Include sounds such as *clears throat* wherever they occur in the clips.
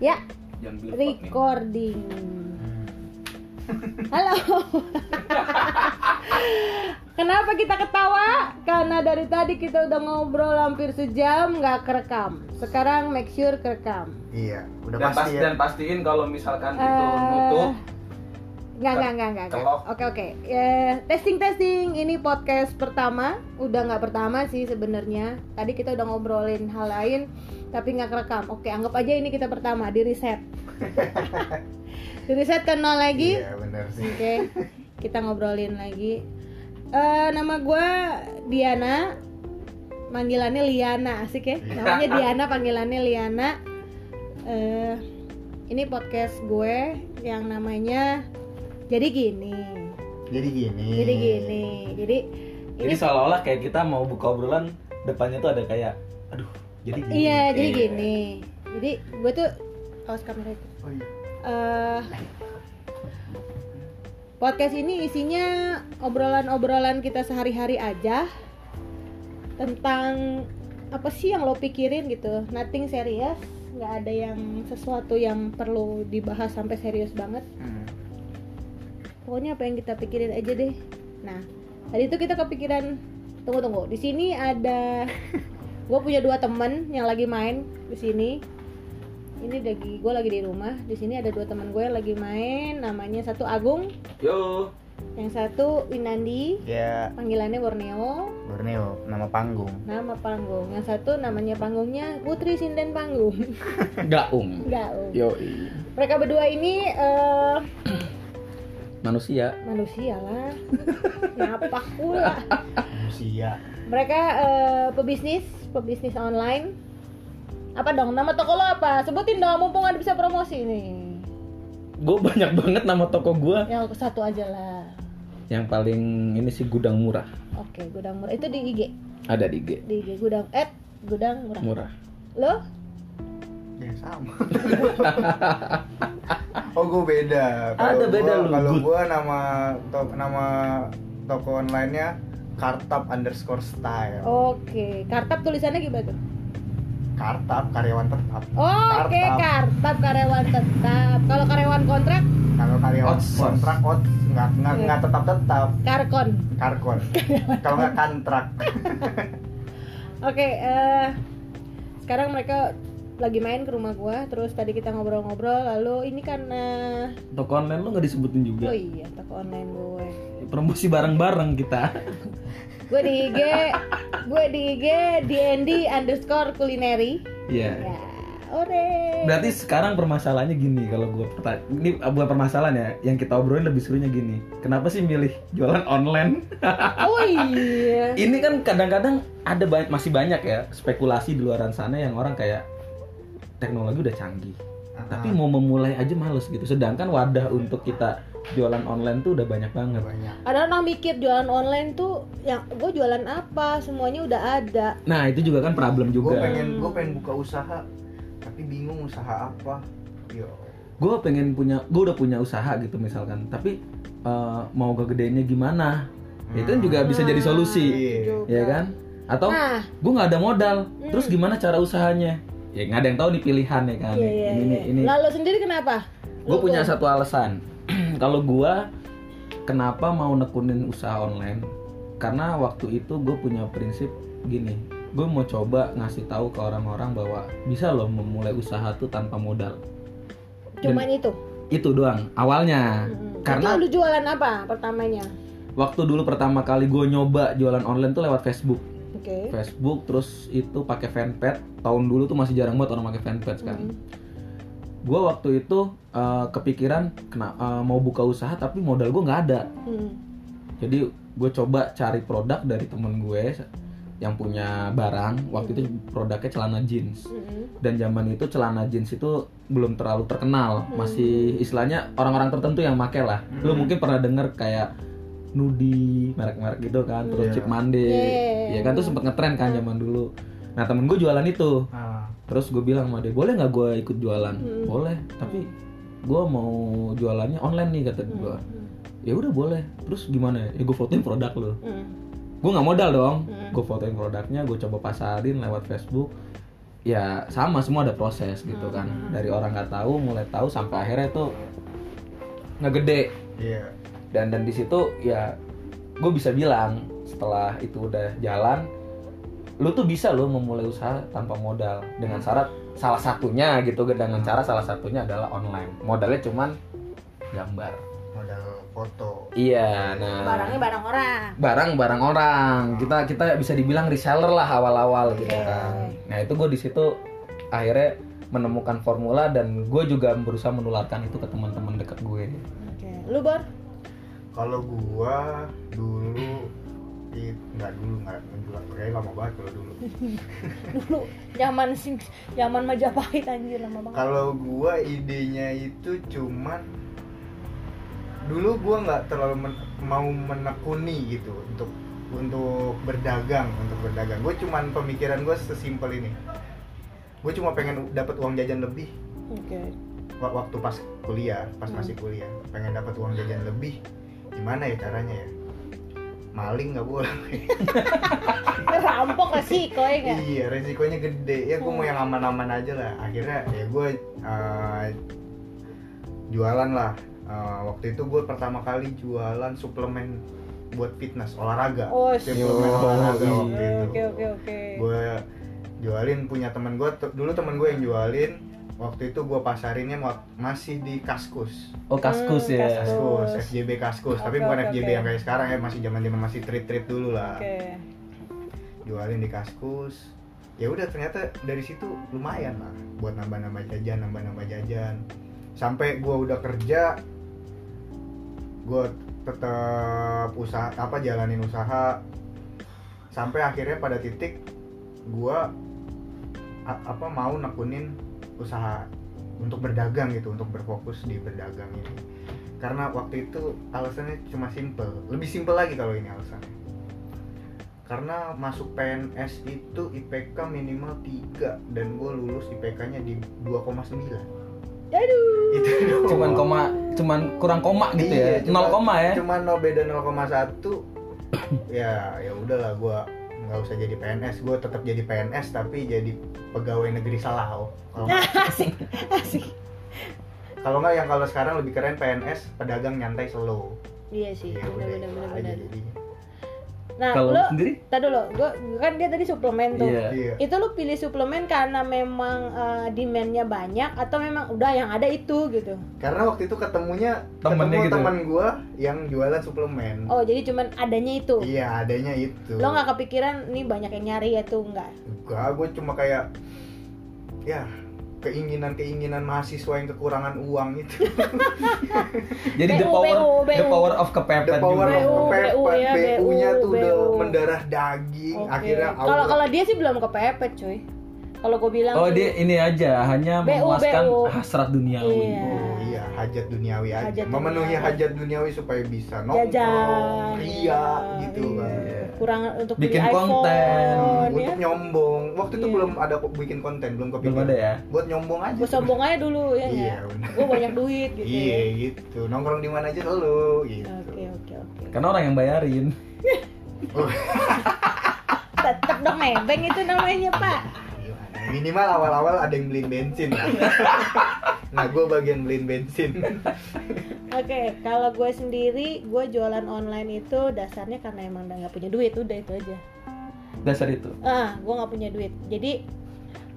Ya, recording. Halo. *laughs* Kenapa kita ketawa? Karena dari tadi kita udah ngobrol hampir sejam nggak kerekam. Sekarang make sure kerekam. Iya, udah Dan, pas, pasti ya. dan pastiin kalau misalkan itu Eh, nutup Nggak, nggak, nggak, nggak. Oke, oke. Eh, testing, testing. Ini podcast pertama. Udah nggak pertama sih sebenarnya. Tadi kita udah ngobrolin hal lain, tapi nggak kerekam. Oke, anggap aja ini kita pertama. Di reset. *laughs* di reset ke nol lagi. Iya, bener sih. Oke, kita ngobrolin lagi. Eh, nama gue Diana, panggilannya Liana, asik ya. Namanya Diana, panggilannya Liana. Eh, ini podcast gue yang namanya jadi gini. Jadi gini. Jadi gini. Jadi jadi ini seolah-olah kayak kita mau buka obrolan depannya tuh ada kayak aduh jadi gini. iya, jadi Iya. gini. Jadi gue tuh awas kamera itu. Oh iya. eh podcast ini isinya obrolan-obrolan kita sehari-hari aja tentang apa sih yang lo pikirin gitu nothing serius nggak ada yang sesuatu yang perlu dibahas sampai serius banget Hmm. Pokoknya apa yang kita pikirin aja deh nah tadi itu kita kepikiran tunggu tunggu di sini ada *laughs* gue punya dua temen yang lagi main di sini ini lagi gue lagi di rumah di sini ada dua teman gue yang lagi main namanya satu Agung Yo. yang satu Winandi Ya, panggilannya Borneo Borneo, nama panggung. nama panggung yang satu namanya panggungnya Putri Sinden Panggung Gaung. Om. Yo. mereka berdua ini eh, Manusia. manusia lah *laughs* ngapak pula Manusia. mereka eh, pebisnis pebisnis online apa dong nama toko lo apa sebutin dong mumpung ada bisa promosi nih Gue banyak banget nama toko gue. yang satu aja lah Yang paling ini sih gudang murah. oke gudang murah itu di IG Ada di IG. di IG gudang eh gudang murah Murah. lo Ya sama. *laughs* oh, gue beda. Ada beda gua, lu, Kalau gue nama to, nama toko online-nya Kartap underscore style. oke kartap tulisannya gimana tuh Kartap karyawan tetap. Oh, Oke, kartap karyawan tetap. Kalau karyawan kontrak, Kalau karyawan Outsource. kontrak out nggak nggak Iya. nggak tetap tetap karkon. karkon. *laughs* Kalau nggak kontrak. Oke, eh sekarang mereka lagi main ke rumah gua, terus tadi kita ngobrol-ngobrol, lalu ini karena Toko online lo nggak disebutin juga. oh iya, toko online gue. Promosi bareng-bareng kita. *laughs* Gue di IG, gue di IG DND underscore kulineri. Iya. Ya, ore. Berarti sekarang permasalahannya gini kalau gue ini bukan permasalahan ya, yang kita obrolin lebih serunya gini. Kenapa sih milih jualan online? *laughs* Oh iya. ini kan kadang-kadang ada banyak masih banyak ya spekulasi di luaran sana yang orang kayak teknologi udah canggih. Tapi Ah, mau memulai aja males gitu. Sedangkan wadah untuk kita jualan online tuh udah banyak banget. banyak. Ada orang mikir jualan online tuh, yang gue jualan apa? Semuanya udah ada. Nah itu juga kan problem Gue juga. pengen gue pengen buka usaha tapi bingung usaha apa. Yo. gue pengen punya gue udah punya usaha gitu misalkan tapi eh, mau kegedenya gimana itu kan juga bisa jadi solusi Iya. Ya kan atau Nah, gue nggak ada modal terus gimana cara usahanya ya nggak ada yang tahu nih pilihan ya kan. Iya, iya, ini nih ini. Lalu sendiri kenapa? gue punya satu alasan. *clears throat* Kalau gue kenapa mau nekunin usaha online? Karena waktu itu gue punya prinsip gini. Gue mau coba ngasih tahu ke orang-orang bahwa bisa loh memulai usaha tuh tanpa modal. Cuman itu. itu doang awalnya. Hmm. karena itu lu jualan apa pertamanya? waktu dulu pertama kali gue nyoba jualan online tuh lewat Facebook Oke. Facebook terus itu pakai fanpage. Tahun dulu tuh masih jarang banget orang pakai fanpage kan. Hmm. gue waktu itu eh, kepikiran kena eh, mau buka usaha tapi modal gue nggak ada. Hmm. jadi gue coba cari produk dari temen gue yang punya barang. Waktu itu produknya celana jeans. Hmm. dan zaman itu celana jeans itu belum terlalu terkenal. Masih istilahnya orang-orang tertentu yang make lah. Lu mungkin pernah denger kayak Nudi merek-merek gitu kan terus Iya. Chip Mande Iya. ya kan tuh sempet ngetren kan zaman dulu. Nah temen gue jualan itu. Ah, terus gue bilang sama dia boleh nggak gue ikut jualan? Hmm. boleh tapi gue mau jualannya online nih kata gue Hmm. ya udah boleh. Terus gimana ya? Gue fotoin produk lo Hmm. gue nggak modal dong. Hmm. gue fotoin produknya gue coba pasarin lewat Facebook. Ya sama semua ada proses gitu kan. Dari orang nggak tahu mulai tahu sampai akhirnya itu ngegede iya dan dan di situ ya gue bisa bilang setelah itu udah jalan lu tuh bisa lo memulai usaha tanpa modal. Dengan syarat salah satunya gitu dengan cara salah satunya adalah online. Modalnya cuman gambar. Modal foto. Iya nah. Barangnya barang orang. Barang barang orang. Kita kita bisa dibilang reseller lah awal-awal gitu Oke. kan. Nah itu gue di situ akhirnya menemukan formula dan gue juga berusaha menularkan itu ke teman-teman dekat gue oke. Lu bor kalau gua dulu i- nggak dulu nggak menjual kayak lama banget kalau dulu. *laughs* Dulu zaman sing zaman Majapahit anjir lama banget. Kalau gua idenya itu cuman dulu gua nggak terlalu men- mau menekuni gitu untuk untuk berdagang untuk berdagang. Gue cuman pemikiran gue sesimpel ini. Gue cuma pengen dapat uang jajan lebih. Oke. Wa- waktu pas kuliah pas Hmm. masih kuliah pengen dapat uang jajan lebih gimana ya caranya ya? Maling nggak boleh. *laughs* Rampok sih kau ya nggak? Iya resikonya gede. Ya gue mau Hmm. yang aman-aman aja lah. Akhirnya ya gue uh, jualan lah. Uh, waktu itu gue pertama kali jualan suplemen buat fitness olahraga. Oh, suplemen oh, olahraga iya. waktu itu. oke oke oke. Gue jualin punya temen gue dulu temen gue yang jualin waktu itu gue pasarinnya masih di kaskus. Oh kaskus Hmm, ya. Kaskus. FJB kaskus. Tapi Oke, bukan oke, FJB oke. yang kayak sekarang ya masih zaman zaman masih trip trip dulu lah. Oke. Jualin di kaskus. Ya udah ternyata dari situ lumayan lah buat nambah nambah jajan nambah nambah jajan. Sampai gua udah kerja gua tetap usaha apa jalanin usaha. Sampai akhirnya pada titik gua a- apa mau nekunin usaha untuk berdagang gitu untuk berfokus di berdagang ini. Karena waktu itu alasannya cuma simple lebih simple lagi kalau ini alasannya. Karena masuk PNS itu IPK minimal 3 dan gue lulus IPK-nya di 2,9 aduh. Itu doang. cuman koma cuman kurang koma gitu Iya, ya cuma- nol koma ya? cuma no beda 0,1 ya ya udahlah gue nggak usah jadi PNS gue tetap jadi PNS tapi jadi pegawai negeri Salau kalau *laughs* asik asik. Kalau nggak yang kalau sekarang lebih keren PNS pedagang nyantai slow iya sih ya bener nah kalau lu sendiri? tadi dulu gua kan dia tadi suplemen tuh. Iya. iya. Itu lu pilih suplemen karena memang eh, demandnya banyak atau memang udah yang ada itu gitu? Karena waktu itu ketemunya Temennya ketemu gitu. teman gue yang jualan suplemen. Oh jadi cuman adanya itu? Iya adanya itu. Lo nggak kepikiran nih banyak yang nyari itu enggak Enggak, gue cuma kayak ya keinginan-keinginan mahasiswa yang kekurangan uang itu. *laughs* jadi the BU, power BU, the BU. power of The kepepet power juga. of BU, kepepet, BU ya, BU-nya tuh BU. udah mendarah daging. Akhirnya kalau kalau dia sih belum kepepet cuy kalau gue bilang oh sih, dia ini aja hanya BU, memuaskan BU. hasrat duniawi Iya. Oh iya, hajat duniawi aja. Hajat Memenuhi duniawi. hajat duniawi supaya bisa nongkrong, gitu iya. kan. Iya. Kurang untuk Bikin beli iPhone, konten. Untuk ya. nyombong. Waktu itu Iya. belum ada kok bikin konten, belum kepikiran. belum ada ya Buat nyombong aja. gue sombong aja dulu ya Iya, benar. gue banyak duit gitu Iya gitu. Nongkrong di mana aja selalu gitu. oke oke oke karena orang yang bayarin *laughs* tetep dong nebeng itu namanya pak? Minimal awal-awal ada yang beliin bensin lah. *laughs* nah, gue bagian beliin bensin. oke kalau gue sendiri gue jualan online itu dasarnya karena emang udah nggak punya duit udah itu aja dasar itu ah gue nggak punya duit jadi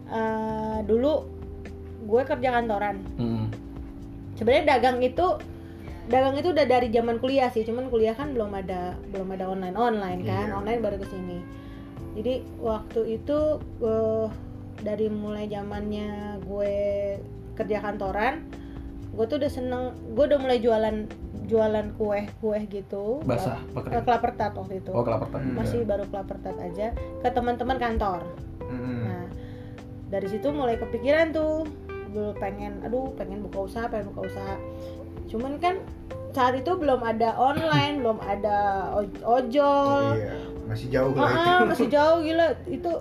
eh, dulu gue kerja kantoran Hmm. sebenarnya dagang itu dagang itu udah dari zaman kuliah sih cuman kuliah kan belum ada belum ada online online kan Iya. online baru ke sini jadi waktu itu eh, dari mulai zamannya gue kerja kantoran gue tuh udah seneng gue udah mulai jualan jualan kue kue gitu basah kelapa tart waktu itu oh kelapa tart Hmm. masih baru kelapa tart aja ke teman-teman kantor Mm-mm. Nah, dari situ mulai kepikiran tuh, gue pengen, aduh, pengen buka usaha, pengen buka usaha. Cuman kan saat itu belum ada online, belum ada oj- ojol. Iya, masih jauh Ah, lah itu. ah, masih jauh gila. Itu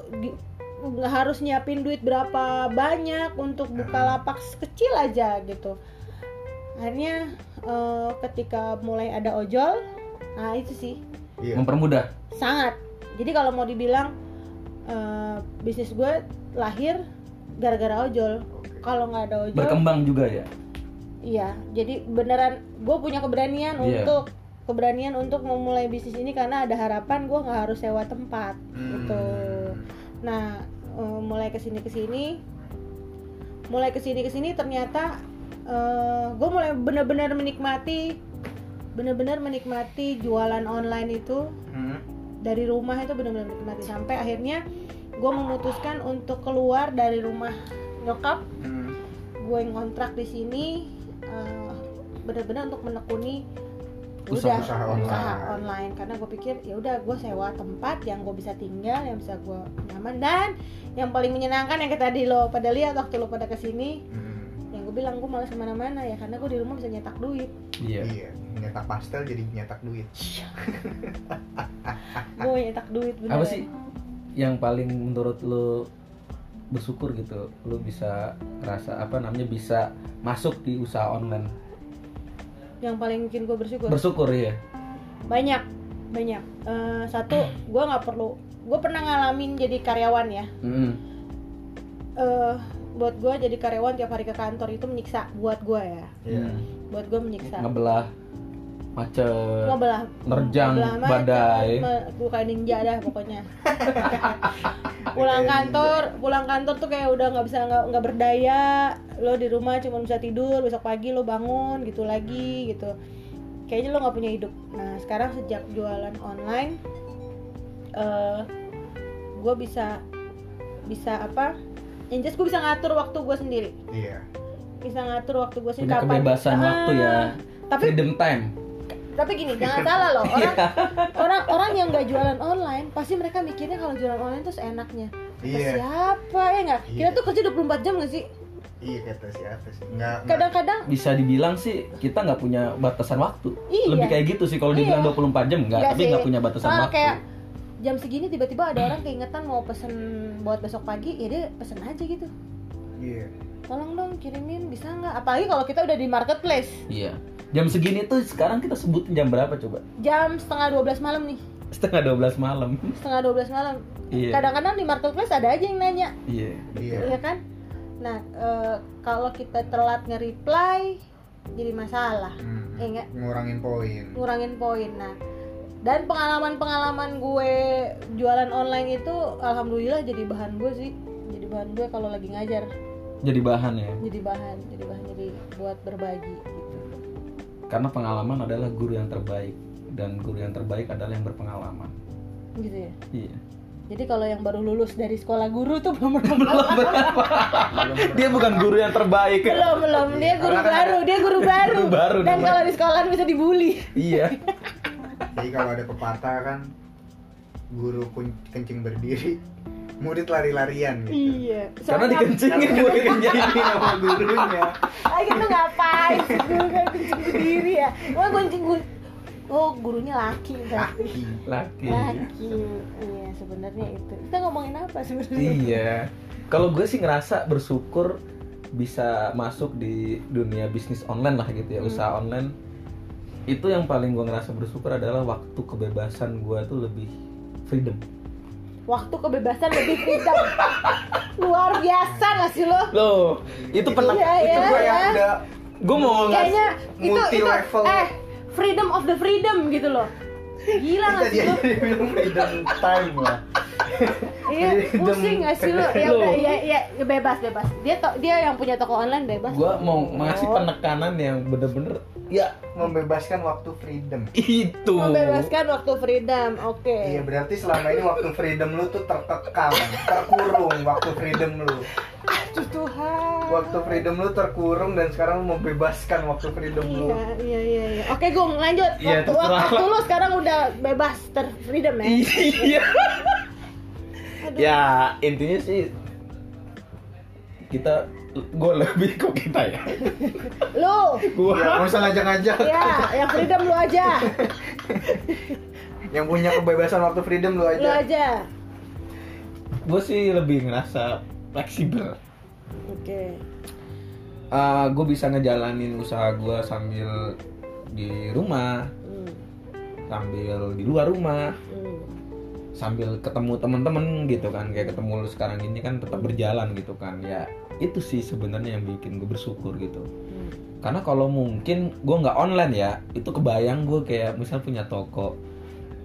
nggak harus nyiapin duit berapa banyak untuk buka lapak kecil aja gitu. Akhirnya eh, ketika mulai ada ojol, nah itu sih. Iya. mempermudah. Sangat. Jadi kalau mau dibilang eh, bisnis gue lahir gara-gara ojol. Kalau nggak ada ojol berkembang juga ya? Iya. Jadi beneran gue punya keberanian Iya. untuk keberanian untuk memulai bisnis ini karena ada harapan gue nggak harus sewa tempat Hmm. gitu nah eh, mulai ke sini ke sini mulai ke sini ke sini ternyata gue mulai bener-bener menikmati bener-bener menikmati jualan online itu Hmm. dari rumah itu benar-benar menikmati sampai akhirnya gue memutuskan untuk keluar dari rumah nyokap Hmm. gue ngontrak di sini eh, benar-benar untuk menekuni Usaha- udah usaha usaha online. online. Karena gue pikir ya udah gue sewa tempat yang gue bisa tinggal yang bisa gue nyaman. Dan yang paling menyenangkan yang kayak tadi lo pada lihat waktu lo pada ke sini Hmm. yang gue bilang gue malas ke mana-mana ya karena gue di rumah bisa nyetak duit. Iya. Iya, nyetak pastel jadi nyetak duit. *laughs* gue nyetak duit beneran. Apa sih yang paling menurut lo bersyukur gitu? Lo bisa rasa apa namanya bisa masuk di usaha online yang paling bikin gue bersyukur. Bersyukur ya banyak banyak. Eh, satu gue nggak perlu gue pernah ngalamin jadi karyawan ya. Mm. eh buat gue jadi karyawan tiap hari ke kantor itu menyiksa buat gue ya. Iya. Mm. buat gue menyiksa. Ngebelah macet ngebelah. nerjang ngebelah macet, badai. kayak ninja dah pokoknya. *laughs* Pulang kantor pulang kantor tuh kayak udah nggak bisa nggak nggak berdaya lo di rumah cuma bisa tidur besok pagi lo bangun gitu lagi gitu. Kayaknya lo nggak punya hidup. Nah sekarang sejak jualan online eh gue bisa bisa apa? Yang jelas gue bisa ngatur waktu gue sendiri. Iya. bisa ngatur waktu gue sendiri punya kebebasan Ah, waktu ya. tapi freedom time. tapi gini jangan salah loh. *laughs* Orang orang orang yang nggak jualan online pasti mereka mikirnya kalau jualan online tuh seenaknya Kata Iya. siapa ya nggak? Iya. kita tuh kerja 24 jam nggak sih Iya kata si atas. Enggak. enggak. kadang-kadang bisa dibilang sih kita nggak punya batasan waktu Iya. lebih kayak gitu sih kalau dibilang Iya. 24 jam enggak tapi nggak punya batasan Soalnya waktu kayak jam segini tiba-tiba ada orang keingetan mau pesen buat besok pagi ya dia pesen aja gitu Iya. tolong dong kirimin bisa nggak apalagi kalau kita udah di marketplace iya jam segini tuh sekarang kita sebutin jam berapa coba jam setengah 12 malam nih setengah 12 malam setengah 12 malam Iya. kadang-kadang di marketplace ada aja yang nanya iya Iya. Iya kan? Nah, eh, kalau kita telat nge-reply jadi masalah. Hmm. Eh, enggak. Ngurangin poin. Ngurangin poin. Nah, dan pengalaman-pengalaman gue jualan online itu alhamdulillah jadi bahan gue sih. Jadi bahan gue kalau lagi ngajar. jadi bahan ya Jadi bahan, jadi bahan jadi buat berbagi gitu. karena pengalaman adalah guru yang terbaik dan guru yang terbaik adalah yang berpengalaman Gitu ya. iya Jadi kalau yang baru lulus dari sekolah guru tuh belum belum berapa *laughs* dia bukan guru yang terbaik belum belum dia guru Karena kan baru, dia guru baru. Guru baru Dan kalau di sekolah bisa dibully. iya Jadi kalau ada pepatah kan guru kencing berdiri, murid lari-larian gitu. Iya. karena Soalnya- dikencingin gue Jadi sama gurunya. Ah gitu ngapain sih guru kan kuncing berdiri ya? Wah kuncing gu- Oh gurunya laki berarti. Kaki. laki Laki. Iya sebenarnya itu. Kita ngomongin apa sebenarnya? iya kalau gue sih ngerasa bersyukur bisa masuk di dunia bisnis online lah gitu ya Hmm. usaha online itu yang paling gue ngerasa bersyukur adalah waktu kebebasan gue tuh lebih freedom Waktu kebebasan lebih freedom. *laughs* Luar biasa gak sih lo? loh itu pernah Iya, Itu iya, gue yang ya. udah gue mau ngasih itu multi itu level. eh freedom of the freedom gitu loh. Gila gak tadi sih lo? freedom time lah. Iya, pusing gak sih lo? *laughs* Ya udah, ya, ya, ya bebas bebas. Dia to- dia yang punya toko online bebas. gue mau ngasih Oh. penekanan yang bener-bener ya Membebaskan waktu freedom. itu Membebaskan waktu freedom, oke. Iya berarti selama ini waktu freedom lu tuh terkekang, terkurung waktu freedom lu. Aduh Tuhan. Waktu freedom lu terkurung dan sekarang lu membebaskan waktu freedom lu. Iya, iya, iya, iya. Oke, Gung, lanjut. Iya, waktu, terserah. waktu lu sekarang udah bebas ter freedom ya. iya Aduh. ya intinya sih kita gue lebih kok kita ya *laughs* Lu. gue Ya, nggak usah ngajak-ngajak. Ya, yang freedom lu aja. Yang punya kebebasan waktu freedom lu Lu aja. aja. gue sih lebih ngerasa fleksibel Oke. gue bisa ngejalanin usaha gue sambil di rumah Hmm. sambil di luar rumah Hmm. Sambil ketemu temen-temen gitu kan kayak ketemu lu sekarang ini kan tetap berjalan gitu kan. Ya itu sih sebenarnya yang bikin gue bersyukur gitu. Hmm. karena kalau mungkin gue nggak online ya itu kebayang gue kayak misal punya toko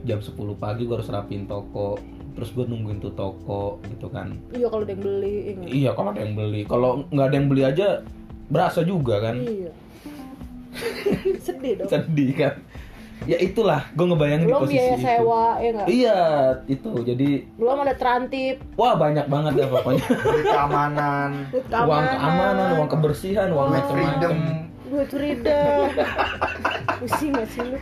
jam 10 pagi gue harus rapiin toko terus gue nungguin tuh toko gitu kan. Iya kalau ada yang beli ingat. Iya kalau ada yang beli. Kalau nggak ada yang beli aja berasa juga kan. Iya. *laughs* Sedih dong. Sedih kan ya itulah. Gue ngebayangin di belum posisi biaya itu. sewa ya iya itu. Jadi belum ada trantip wah banyak banget ya pokoknya. *laughs* Keamanan. Uang keamanan. uang kebersihan uang macam-macam. freedom. Gue freedom. *laughs* Pusing gak sih lu?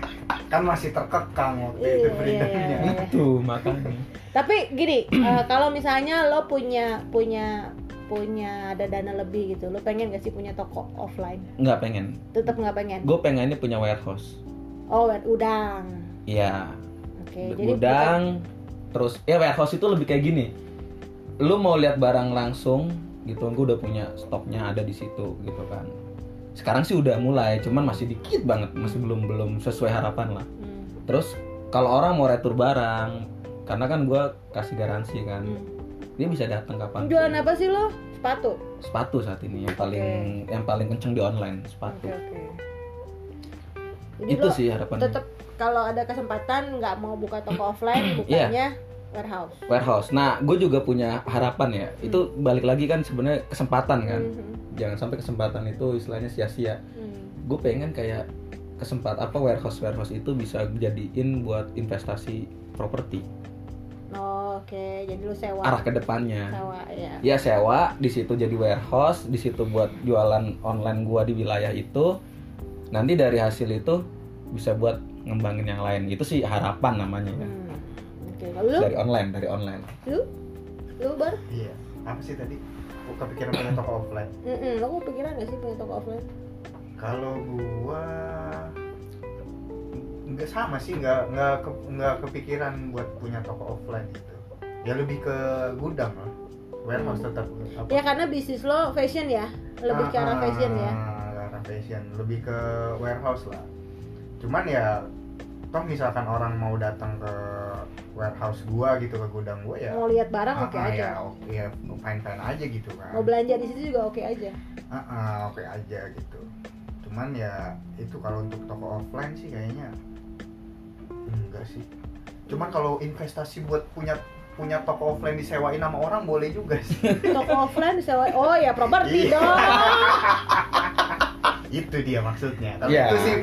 Kan masih terkekang waktu Iya, itu iya, freedomnya. iya. itu makanya. Tapi gini *clears throat* eh, kalau misalnya lo punya punya punya ada dana lebih gitu lo pengen gak sih punya toko offline? Nggak pengen. Tetap nggak pengen? Gue pengennya punya warehouse oh wet udang. Iya. Oke jadi gudang terus ya warehouse itu lebih kayak gini. Lu mau lihat barang langsung gitu gue udah punya stoknya ada di situ gitu kan. Sekarang sih udah mulai cuman masih dikit banget masih belum belum sesuai harapan lah. Hmm, terus kalau orang mau retur barang karena kan gue kasih garansi kan hmm. dia bisa datang kapan jualan apa sih lo? Sepatu? Sepatu saat ini yang paling yang paling kenceng di online sepatu. Oke oke jadi itu sih harapannya. tetap kalau ada kesempatan nggak mau buka toko *clears throat* offline Iya. bukanya warehouse. Warehouse. Nah gue juga punya harapan ya. Itu balik lagi kan sebenarnya kesempatan kan. Mhm. jangan sampai kesempatan itu istilahnya sia-sia. Hmm. gue pengen kayak kesempat apa warehouse warehouse itu bisa jadiin buat investasi properti. Oh, oke. Jadi lo sewa. Arah ke depannya. Sewa ya ya sewa. Di situ jadi warehouse. Di situ buat jualan online gua di wilayah itu nanti dari hasil itu bisa buat ngembangin yang lain. Itu sih harapan namanya ya. Hmm. lalu lu? Dari online dari online. Lu? Lu bar? Iya. Apa sih tadi? Gua kepikiran punya toko offline. Mm-mm, lo kepikiran gak sih punya toko offline? Kalau gua nggak sama sih. Nggak nggak ke- nggak kepikiran buat punya toko offline gitu. Ya lebih ke gudang lah. Warehouse Hmm. tetap apa? Ya karena bisnis lo fashion ya. Lebih ke arah Ah, fashion ya fashion lebih ke warehouse lah. Cuman ya toh misalkan orang mau datang ke warehouse gua gitu ke gudang gua ya. Mau lihat barang oke ah, aja. ya oke ya fine fine aja gitu kan. Mau belanja di situ juga oke aja. Ah, ah, oke aja gitu. Cuman ya itu kalau untuk toko offline sih kayaknya enggak sih. Cuman kalau investasi buat punya punya toko offline disewain sama orang boleh juga sih. Toko offline bisa oh ya properti Iya. dong *laughs* itu dia maksudnya tapi Ya. itu sih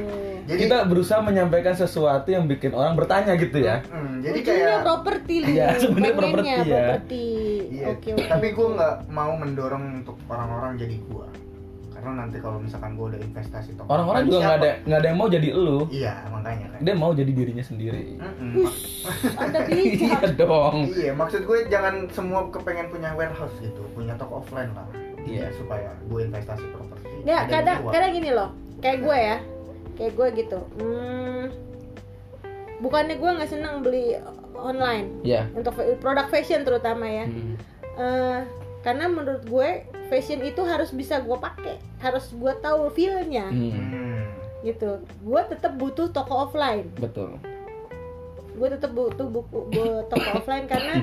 Hmm. jadi kita berusaha menyampaikan sesuatu yang bikin orang bertanya gitu ya Hmm, jadi Ujungnya kayak properti lu Iya, sebenarnya properti ya. properti iya oke oke tapi gue nggak mau mendorong untuk orang-orang jadi gua karena nanti kalau misalkan gue udah investasi toko orang-orang juga nggak ada nggak ada yang mau jadi elu iya makanya kan dia mau jadi dirinya sendiri Mm-mm. anda iya dong Iya, maksud gue jangan semua kepengen punya warehouse gitu, punya toko offline lah. Iya. supaya gue investasi properti. Nggak ada kadang kadang gini loh kayak gue ya. Kayak gue gitu. Hmm, bukannya gue nggak seneng beli online. Ya untuk produk fashion terutama ya. Hmm. Eh, karena menurut gue fashion itu harus bisa gue pakai. Harus gue tahu feelnya. Hmm. Hmm. gitu. Gue tetap butuh toko offline. Betul. Gue tetap butuh buku bu- toko *coughs* offline karena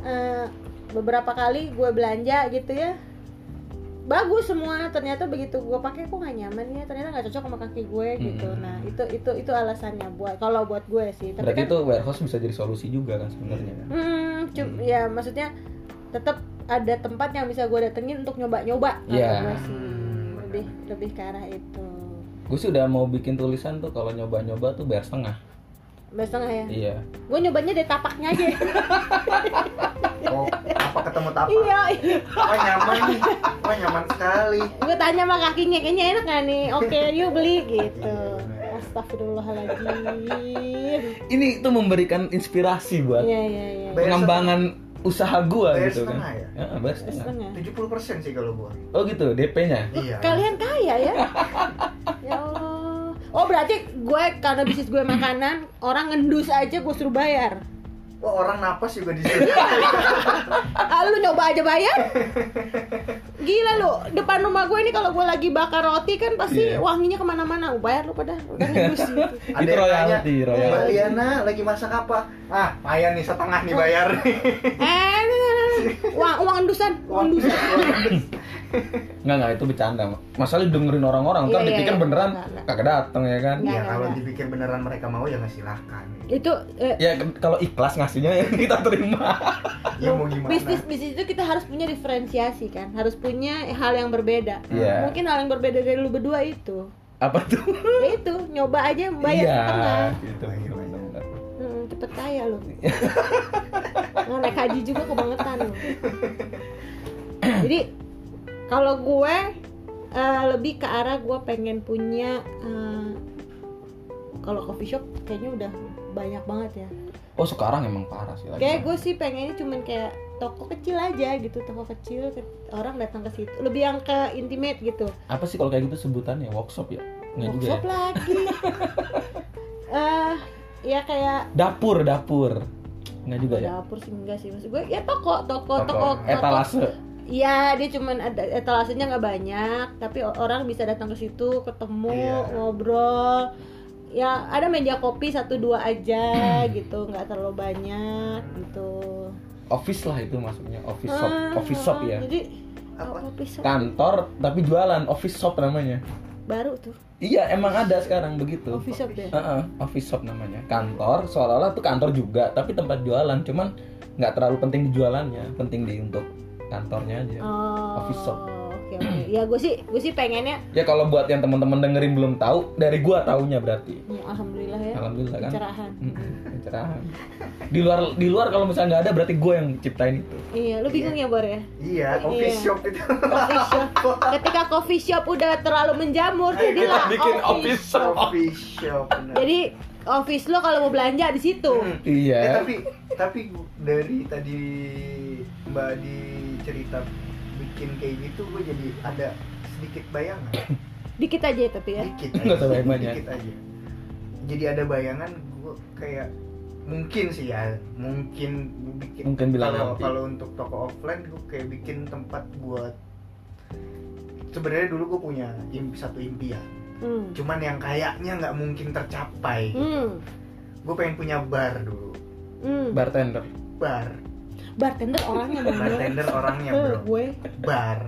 eh, beberapa kali gue belanja gitu ya bagus semua ternyata begitu gue pakai kok nggak nyaman ya ternyata nggak cocok sama kaki gue gitu. Hmm. nah itu itu itu alasannya buat kalau buat gue sih. Tapi berarti kan itu warehouse bisa jadi solusi juga kan sebenarnya? Kan hmm, cum- Hmm. ya maksudnya tetap ada tempat yang bisa gue datengin untuk nyoba-nyoba. Iya. gue sih. Hmm, lebih lebih ke arah itu. Gue sih udah mau bikin tulisan tuh kalau nyoba-nyoba tuh bayar setengah Bayar setengah ya? Iya. Gue nyobanya dari tapaknya aja. *laughs* Oh, apa ketemu tapak? iya. Iya Wah nyaman nih, wah nyaman sekali. gue tanya sama kakinya kayaknya enak gak nih? Oke yuk beli *laughs* gitu. Astagfirullahaladzim. Ini tuh memberikan inspirasi buat iya iya iya. Pengembangan usaha gua Bayar gitu kan. ya? Ya, bayar setengah. setengah. 70% sih kalau gue. oh gitu DP-nya Iya. kalian kaya ya? *laughs* Ya Allah oh berarti gue karena bisnis gue makanan orang ngendus aja gue suruh bayar Wah orang napas juga di situ. *laughs* Ah, lu nyoba aja bayar gila lu depan rumah gue ini kalau gue lagi bakar roti kan pasti Iya. wanginya ke mana-mana bayar lu pada udah *laughs* gitu Ada Itu yang royalty. Mbak Liana lagi masak apa? Ah, Maya nih setengah nih bayar. eh uang uang endusan uang endusan Nggak nggak itu bercanda. Masalah dengerin orang-orang, ntar Iya, iya, dipikir iya. beneran kagak dateng ya kan? Nggak. ya kalau dipikir beneran mereka mau ya nggak silahkan. itu eh, Ya kalau ikhlas ngasihnya ya *laughs* kita terima. Ya mau gimana? bisnis bisnis itu kita harus punya diferensiasi kan harus punya hal yang berbeda Iya. mungkin hal yang berbeda dari lu berdua itu Apa tuh? ya itu nyoba aja bayar Iya, setengah gitu. bener-bener. hmm, cepet kaya lu Nggak naik haji juga kebangetan lu *laughs* jadi kalau gue eh, lebih ke arah gue pengen punya eh, kalau coffee shop kayaknya udah banyak banget ya Oh sekarang emang parah sih lagi. kayak gue sih pengennya cuman kayak toko kecil aja gitu toko kecil ke- orang datang ke situ lebih yang ke intimate gitu Apa sih kalau kayak gitu sebutannya workshop ya? Nggak juga ya? workshop lagi *laughs* eh ya kayak Dapur, dapur. Nggak juga ya? dapur sih enggak sih maksud gue ya toko toko toko, Toko toko etalase. Iya, dia cuman ada etalasenya nggak banyak, tapi orang bisa datang ke situ, ketemu, Iya. ngobrol. Ya, ada meja kopi satu dua aja gitu, nggak terlalu banyak gitu. Office lah itu maksudnya, office shop, Ah, office shop ah, ya. Jadi Apa? kopi shop Kantor tapi jualan, office shop namanya. baru tuh, Iya, emang ada sekarang begitu. coffee shop ya. Heeh, office shop namanya. Kantor seolah-olah tuh kantor juga, tapi tempat jualan, cuman nggak terlalu penting di jualannya, penting di untuk kantornya aja. Oh, Office shop. Oke oke. Ya gue sih gue sih pengennya, Ya kalau buat yang teman-teman dengerin belum tahu, dari gua taunya berarti. ya, alhamdulillah ya. Alhamdulillah kan. Pencerahan. Mm-mm, pencerahan. Di luar di luar kalau misalnya nggak ada berarti gue yang ciptain itu. Iya, lu bingung ya Bor ya? Iya, office Iya. shop itu. Coffee shop. Ketika coffee shop udah terlalu menjamur, jadilah bikin office office shop. Coffee shop. bener. Jadi office lo kalau mau belanja di situ. Hmm. Iya. Eh, tapi tapi dari tadi Mbak di cerita bikin kayak gitu gue jadi ada sedikit bayangan. *coughs* Dikit aja tapi ya. Dikit aja. banyak-banyak. Dikit aja. Jadi ada bayangan gue kayak mungkin sih ya, mungkin bikin Mungkin bilang kalau kalau untuk toko offline gue kayak bikin tempat buat sebenarnya dulu gue punya impi, satu impian Hmm. cuman yang kayaknya nggak mungkin tercapai Hmm. gue pengen punya bar dulu Hmm. Bartender. bar Bartender orangnya. Bro. bartender orangnya bro gue. bar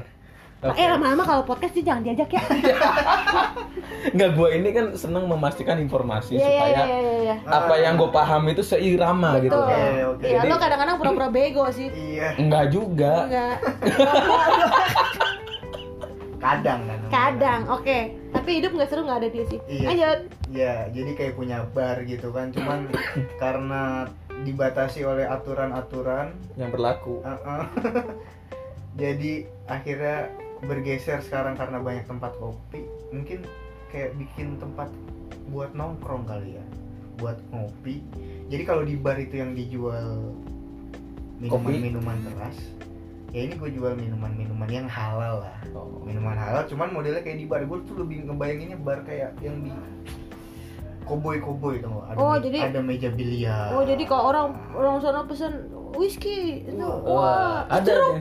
Oke. Eh lama-lama kalau podcast sih jangan diajak ya. *laughs* Nggak gue ini kan seneng memastikan informasi Iya iya supaya iya iya. iya. apa yang gue paham itu seirama gitu. Betul. Oke, oke. Iya, Jadi- lo kadang-kadang pura-pura bego sih. iya Enggak juga. Enggak. *laughs* kadang kan Kadang, oke. Tapi hidup nggak seru nggak ada dia sih. Iya. Lanjut. ya jadi kayak punya bar gitu kan cuman *coughs* karena dibatasi oleh aturan-aturan. Yang berlaku. uh-uh, *laughs* jadi akhirnya bergeser sekarang karena banyak tempat kopi. Mungkin kayak bikin tempat buat nongkrong kali ya buat ngopi. Jadi kalau di bar itu yang dijual minuman-minuman keras ya ini gue jual minuman-minuman yang halal lah. Oh. minuman halal cuman modelnya kayak di bar. Gue tuh lebih ngebayanginnya bar kayak yang di koboi koboi tuh ada Oh, me- jadi- ada meja biliar Oh jadi kalau orang orang sana pesan whisky itu Wah, wah, ada jeruk.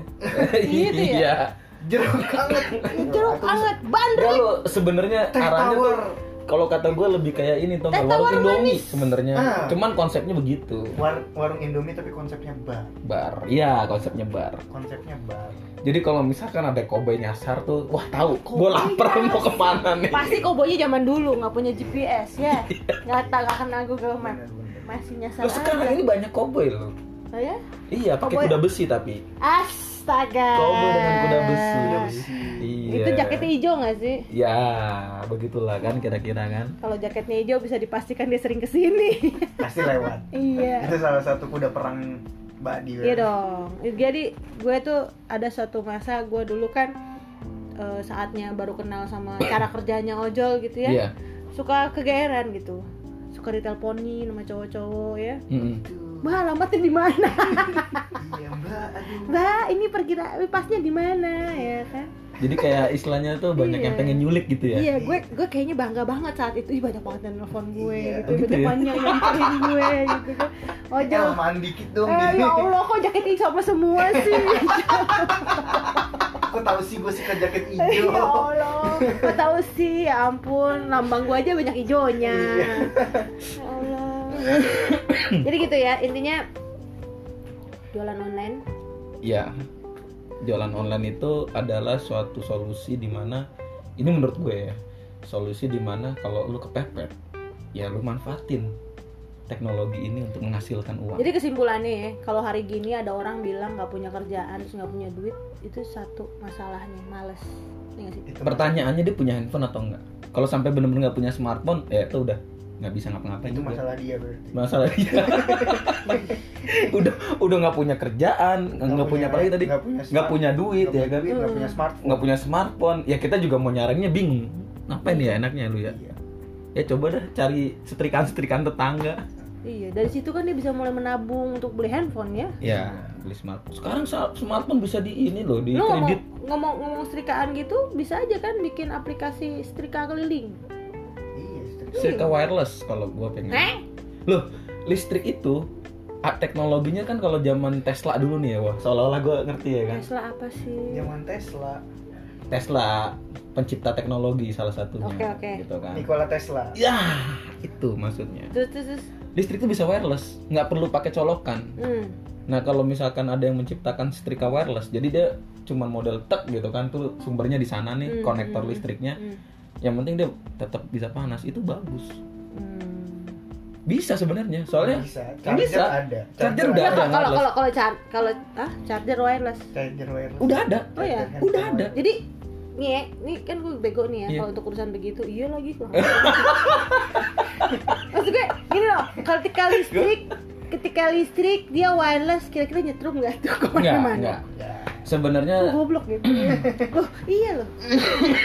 Gitu *laughs* ya? Iya. jeruk anget jeruk anget bandrek. sebenarnya arahnya tuh kalau kata gue lebih kayak ini tuh warung tawar Indomie sebenarnya. Ah. Cuman konsepnya begitu. War- warung Indomie tapi konsepnya bar Bar. Iya, konsepnya bar. konsepnya bar Jadi kalau misalkan ada kobe nyasar tuh, wah tahu, gue Koboi lapar mau ke mana nih. Pasti kobonya zaman dulu nggak punya GPS ya. *laughs* Nggak tahu nggak kenal Google Map. Bener-bener. Masih nyasar Loh, sekarang aja. ini banyak kobe loh. Oh ya? Iya, pakai Koboi. kuda besi tapi. Astaga. Kobe dengan kuda besi. Kuda besi. Iya. Itu jaketnya hijau nggak sih? Ya, begitulah kan kira-kira kan. Kalau jaketnya hijau bisa dipastikan dia sering ke sini. *laughs* pasti lewat iya. itu salah satu kuda perang Mbak Di Iya dong. Jadi gue tuh ada suatu masa gue dulu kan eh, saatnya baru kenal sama cara kerjanya ojol gitu ya. Iya. Suka kegeeran gitu. Suka diteleponin sama cowok-cowok ya. Mm-mm. Mbak alamatnya di mana? iya Mbak Mbak ini perkira pasnya di mana ya kan? Jadi kayak istilahnya tuh banyak yang Iya. pengen nyulik gitu ya. Iya, gue gue kayaknya bangga banget saat itu. Ih, banyak banget yang nelfon gue Iya. gitu. Oh, gitu banyak ya? banyak yang gue gitu kan. Oh, Eh, jangan. lamaan dikit dong Eh, gini. ya Allah, kok jaket ini sama semua sih? Aku tahu sih gue suka jaket *laughs* ya hijau. Allah, kok tahu sih? Ya ampun, lambang gue aja banyak hijaunya. Iya. Ya. Jadi gitu ya, intinya jualan online. Iya. Jualan online itu adalah suatu solusi di mana ini menurut gue ya. Solusi di mana kalau lu kepepet, ya lu manfaatin teknologi ini untuk menghasilkan uang. Jadi kesimpulannya ya, kalau hari gini ada orang bilang nggak punya kerjaan terus nggak punya duit, itu satu masalahnya, males. Iya Pertanyaannya dia punya handphone atau enggak? Kalau sampai bener-bener nggak punya smartphone, ya itu udah nggak bisa ngapa-ngapain itu juga. masalah dia berarti. masalah dia *laughs* udah udah nggak punya kerjaan nggak punya apa lagi tadi nggak punya, nggak punya duit nggak ya kan nggak punya smartphone. nggak punya smartphone ya kita juga mau nyarinya bingung ngapain ya enaknya lu ya Iya. ya coba dah cari setrikaan setrikaan tetangga Iya, dari situ kan dia bisa mulai menabung untuk beli handphone ya. ya beli smartphone sekarang smartphone bisa di ini loh di Lu ngomong, kredit ngomong ngomong setrikaan gitu bisa aja kan bikin aplikasi setrika keliling. Setrika. setrika wireless kalau gua pengen Eh? loh listrik itu ah, teknologinya kan kalau zaman Tesla dulu nih ya wah seolah-olah gua ngerti ya kan Tesla apa sih? Zaman Tesla, Tesla pencipta teknologi salah satunya Oke, oke. gitu kan Nikola Tesla. ya itu maksudnya Terus terus, terus. listrik itu bisa wireless nggak perlu pakai colokan Hmm. nah kalau misalkan ada yang menciptakan setrika wireless jadi dia cuman model tek gitu kan tuh sumbernya di sana nih Hmm, konektor hmm, listriknya Hmm. Yang penting dia tetap bisa panas itu bagus Hmm. bisa sebenarnya soalnya bisa. Kan Charger bisa. ada. Charger udah Ya, ada. kalau kalau kalau kalau char- kalau ah charger wireless. Charger wireless. udah ada Oh ya. Charger udah ada. Jadi nih ya, nih kan gue bego nih ya Iya. kalau untuk urusan begitu. Iya lagi. *laughs* Maksud gue gini loh, ketika listrik ketika listrik dia wireless kira-kira nyetrum nggak tuh ke mana-mana? Ya. sebenarnya goblok gitu. *clears throat* loh, iya loh.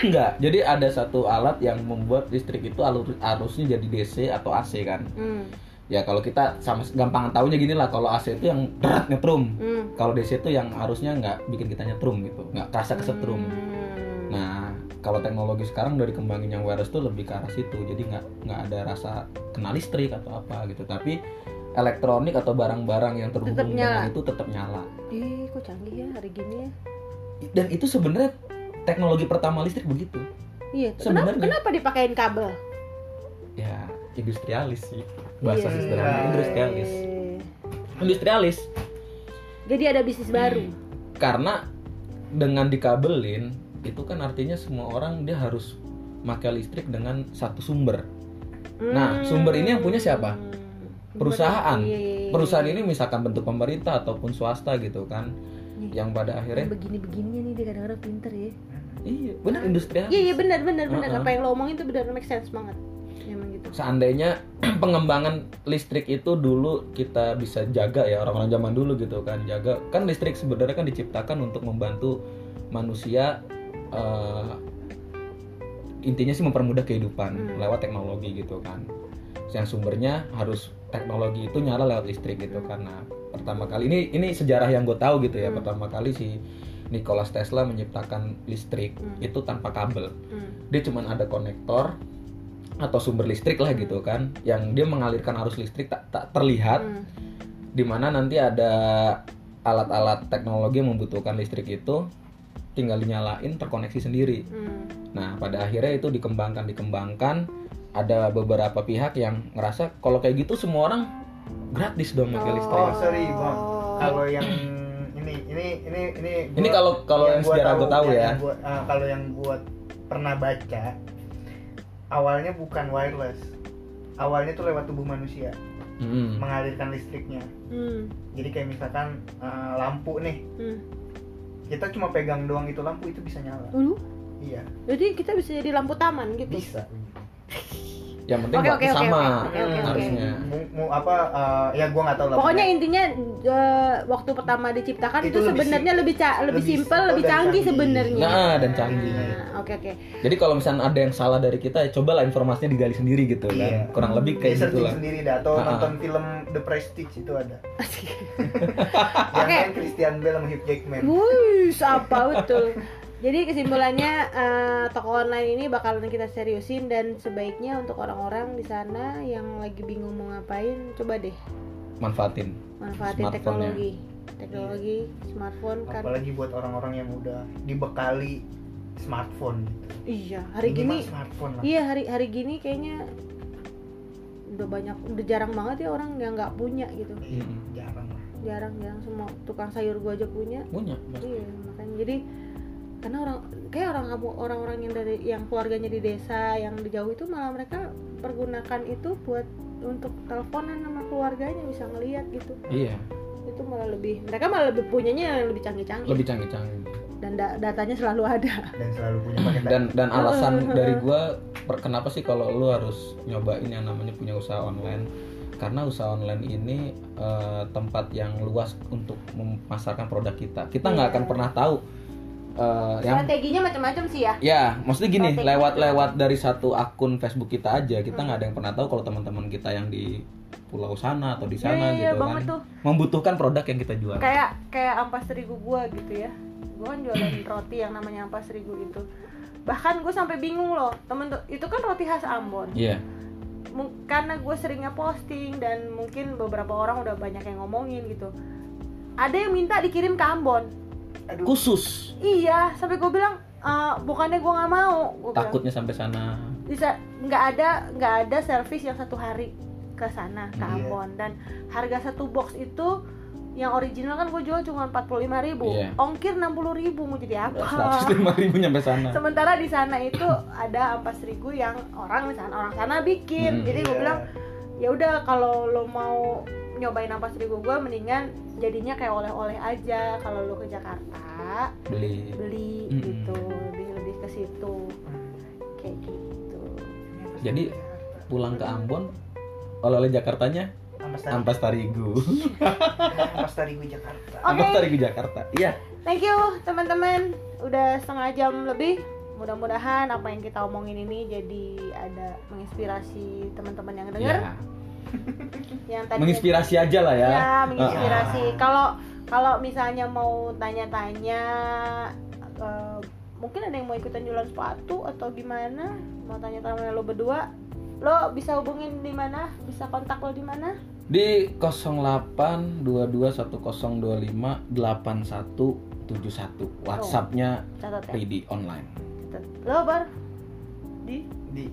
enggak jadi ada satu alat yang membuat listrik itu alur arusnya jadi DC atau AC kan Hmm. ya kalau kita sama gampang tahunya gini lah kalau AC itu yang derat nyetrum Hmm. kalau DC itu yang arusnya nggak bikin kita nyetrum gitu nggak kerasa kesetrum Hmm. nah kalau teknologi sekarang udah dikembangin yang wireless tuh lebih ke arah situ jadi nggak nggak ada rasa kena listrik atau apa gitu tapi elektronik atau barang-barang yang terhubung Tetap nyala. dengan itu tetap nyala Ih, kok canggih ya hari gini ya? dan itu sebenarnya teknologi pertama listrik begitu Iya, kenapa, Sebenarnya. kenapa dipakein kabel? ya industrialis sih bahasa Iya. sederhana industrialis industrialis Jadi ada bisnis baru. karena dengan dikabelin itu kan artinya semua orang dia harus pakai listrik dengan satu sumber Nah, sumber ini yang punya siapa? Perusahaan. Iya, iya, iya. perusahaan ini misalkan bentuk pemerintah ataupun swasta gitu kan Iya. yang pada Yang akhirnya begini-begininya nih dia kadang-kadang pinter ya. iya benar industrialis Iya iya benar benar benar Uh-uh. apa yang lo omongin itu benar make sense banget. Emang gitu. seandainya *clears throat* pengembangan listrik itu dulu kita bisa jaga ya orang-orang zaman dulu gitu kan jaga kan listrik sebenarnya kan diciptakan untuk membantu manusia eh, intinya sih mempermudah kehidupan Hmm. lewat teknologi gitu kan yang sumbernya harus teknologi itu nyala lewat listrik gitu karena pertama kali ini ini sejarah yang gue tahu gitu ya Hmm. pertama kali si Nikola Tesla menciptakan listrik Hmm. itu tanpa kabel Hmm. dia cuman ada konektor atau sumber listrik lah gitu kan yang dia mengalirkan arus listrik tak, tak terlihat Hmm. di mana nanti ada alat-alat teknologi yang membutuhkan listrik itu tinggal dinyalain terkoneksi sendiri Hmm. nah pada akhirnya itu dikembangkan dikembangkan ada beberapa pihak yang ngerasa kalau kayak gitu semua orang gratis dong pakai listrik Oh, sorry, Bang. Kalau yang ini ini ini ini Ini gua- kalau- kalau yang gua sejarah gua tahu yang- ya. yang gua- ah, kalau yang gua pernah baca awalnya bukan wireless. Awalnya tuh lewat tubuh manusia Mm-mm. mengalirkan listriknya. Hmm. Jadi kayak misalkan ah, lampu nih, Hmm. kita cuma pegang doang itu lampu itu bisa nyala. Dulu. Iya, Jadi kita bisa jadi lampu taman gitu. bisa. *laughs* yang penting Oke, oke, oke, sama oke, oke, oke. harusnya Mau, mau apa ah, ya gua nggak tahu lah. Pokoknya pokoknya. intinya eh, waktu pertama diciptakan itu, Itu lebih sebenarnya sim- lebih ca- lebih lebih simpel, simpel lebih canggih canggih. sebenarnya. nah dan canggih Nah, Oke oke. Jadi kalau misalnya ada yang salah dari kita, ya cobalah informasinya digali sendiri gitu kan. Iya. Kurang lebih kayak gitu lah. sendiri dah atau Ah, ah. nonton film The Prestige itu ada. Yang Oke. main Christian Bale sama Hugh Jackman. Wuih, apa betul. Jadi kesimpulannya eh, toko online ini bakalan kita seriusin dan sebaiknya untuk orang-orang di sana yang lagi bingung mau ngapain, coba deh. Manfaatin. Manfaatin teknologi, teknologi smartphone kan. apalagi buat orang-orang yang udah dibekali smartphone gitu. Iya, hari Minimal gini smartphone lah. Iya hari hari gini kayaknya udah banyak udah jarang banget ya orang yang nggak punya gitu. Mm-mm. jarang lah. Jarang jarang. Semua tukang sayur gua aja punya. Punya? Iya makanya. Jadi karena orang kayak orang kamu orang-orang yang dari yang keluarganya di desa yang di jauh itu malah mereka pergunakan itu buat untuk teleponan sama keluarganya bisa ngelihat gitu. Iya. Itu malah lebih mereka malah lebih punyanya yang lebih canggih-canggih. Lebih canggih-canggih. Dan da- datanya selalu ada. Dan selalu punya paket dan dan alasan *laughs* dari gua per- kenapa sih kalau lu harus nyobain yang namanya punya usaha online? Karena usaha online ini eh, tempat yang luas untuk memasarkan produk kita. Kita nggak Iya. akan pernah tahu yang strateginya macam-macam sih ya? Ya maksudnya gini Strategi. lewat lewat dari satu akun Facebook kita aja kita Hmm. nggak ada yang pernah tahu kalau teman-teman kita yang di pulau sana atau di sana Iya, iya, gitu banget kan tuh. membutuhkan produk yang kita jual. Kayak kayak ampas terigu gua gitu ya. Gua kan jualan roti yang namanya ampas terigu itu. Bahkan gue sampai bingung loh temen tuh itu kan roti khas Ambon. Iya. Mung- karena gue seringnya posting dan mungkin beberapa orang udah banyak yang ngomongin gitu. Ada yang minta dikirim ke Ambon aduh khusus iya sampai gue bilang "Eh, bukannya gue nggak mau bilang takutnya sampai sana bisa nggak ada nggak ada servis yang satu hari ke sana ke Iya. Ambon dan harga satu box itu yang original kan gue jual cuma 45.000 ribu Iya. ongkir 60.000 ribu mau jadi apa seratus lima ribu nyampe sana *laughs* sementara di sana itu ada ampas terigu yang orang di sana orang sana bikin Hmm. jadi gue Iya. bilang ya udah kalau lo mau nyobain ampas terigu gue mendingan jadinya kayak oleh-oleh aja. Kalau lo ke Jakarta beli. beli gitu. Lebih lebih ke situ. Kayak gitu. Jadi, pulang ke Ambon oleh-oleh Jakartanya ampas ampas tarigu. Ampas tari gue Jakarta. Oke. ampas tarigu Jakarta. Iya. Thank you teman-teman. Udah setengah jam lebih. Mudah-mudahan apa yang kita omongin ini jadi ada menginspirasi teman-teman yang dengar. ya Yang tadi menginspirasi aja lah ya Ya, menginspirasi. Ah. Kalau kalau misalnya mau tanya-tanya eh, mungkin ada yang mau ikutan jualan sepatu atau gimana? Mau tanya-tanya lo berdua, lo bisa hubungin di mana? Bisa kontak lo di mana? di 0821258171 WhatsAppnya Catat ya. Ready Online Catat. Lo bar di di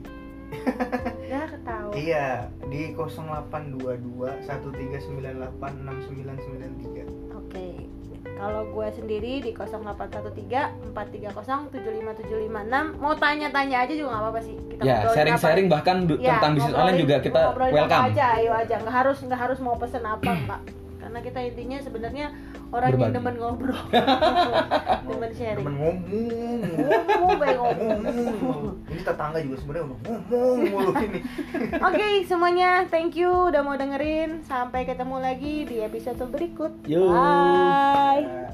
*laughs* ya ketawa. iya di 0822 1398 6993 Oke. Kalau gue sendiri di 0813 430 75756 mau tanya-tanya aja juga nggak apa-apa sih. Kita ya sharing-sharing bahkan Ya, tentang bisnis online juga kita welcome aja, ayo aja. Nggak harus nggak harus mau pesen apa enggak. *clears throat* Karena kita intinya sebenarnya orang yang Berbagi. demen ngobrol, *laughs* demen sharing. temen ngomong Ngomong baik ngomong. ini tetangga juga sebenarnya udah ngomong mulu ini *laughs* Oke semuanya, thank you udah mau dengerin. Sampai ketemu lagi di episode berikut. Yo. Bye. Bye.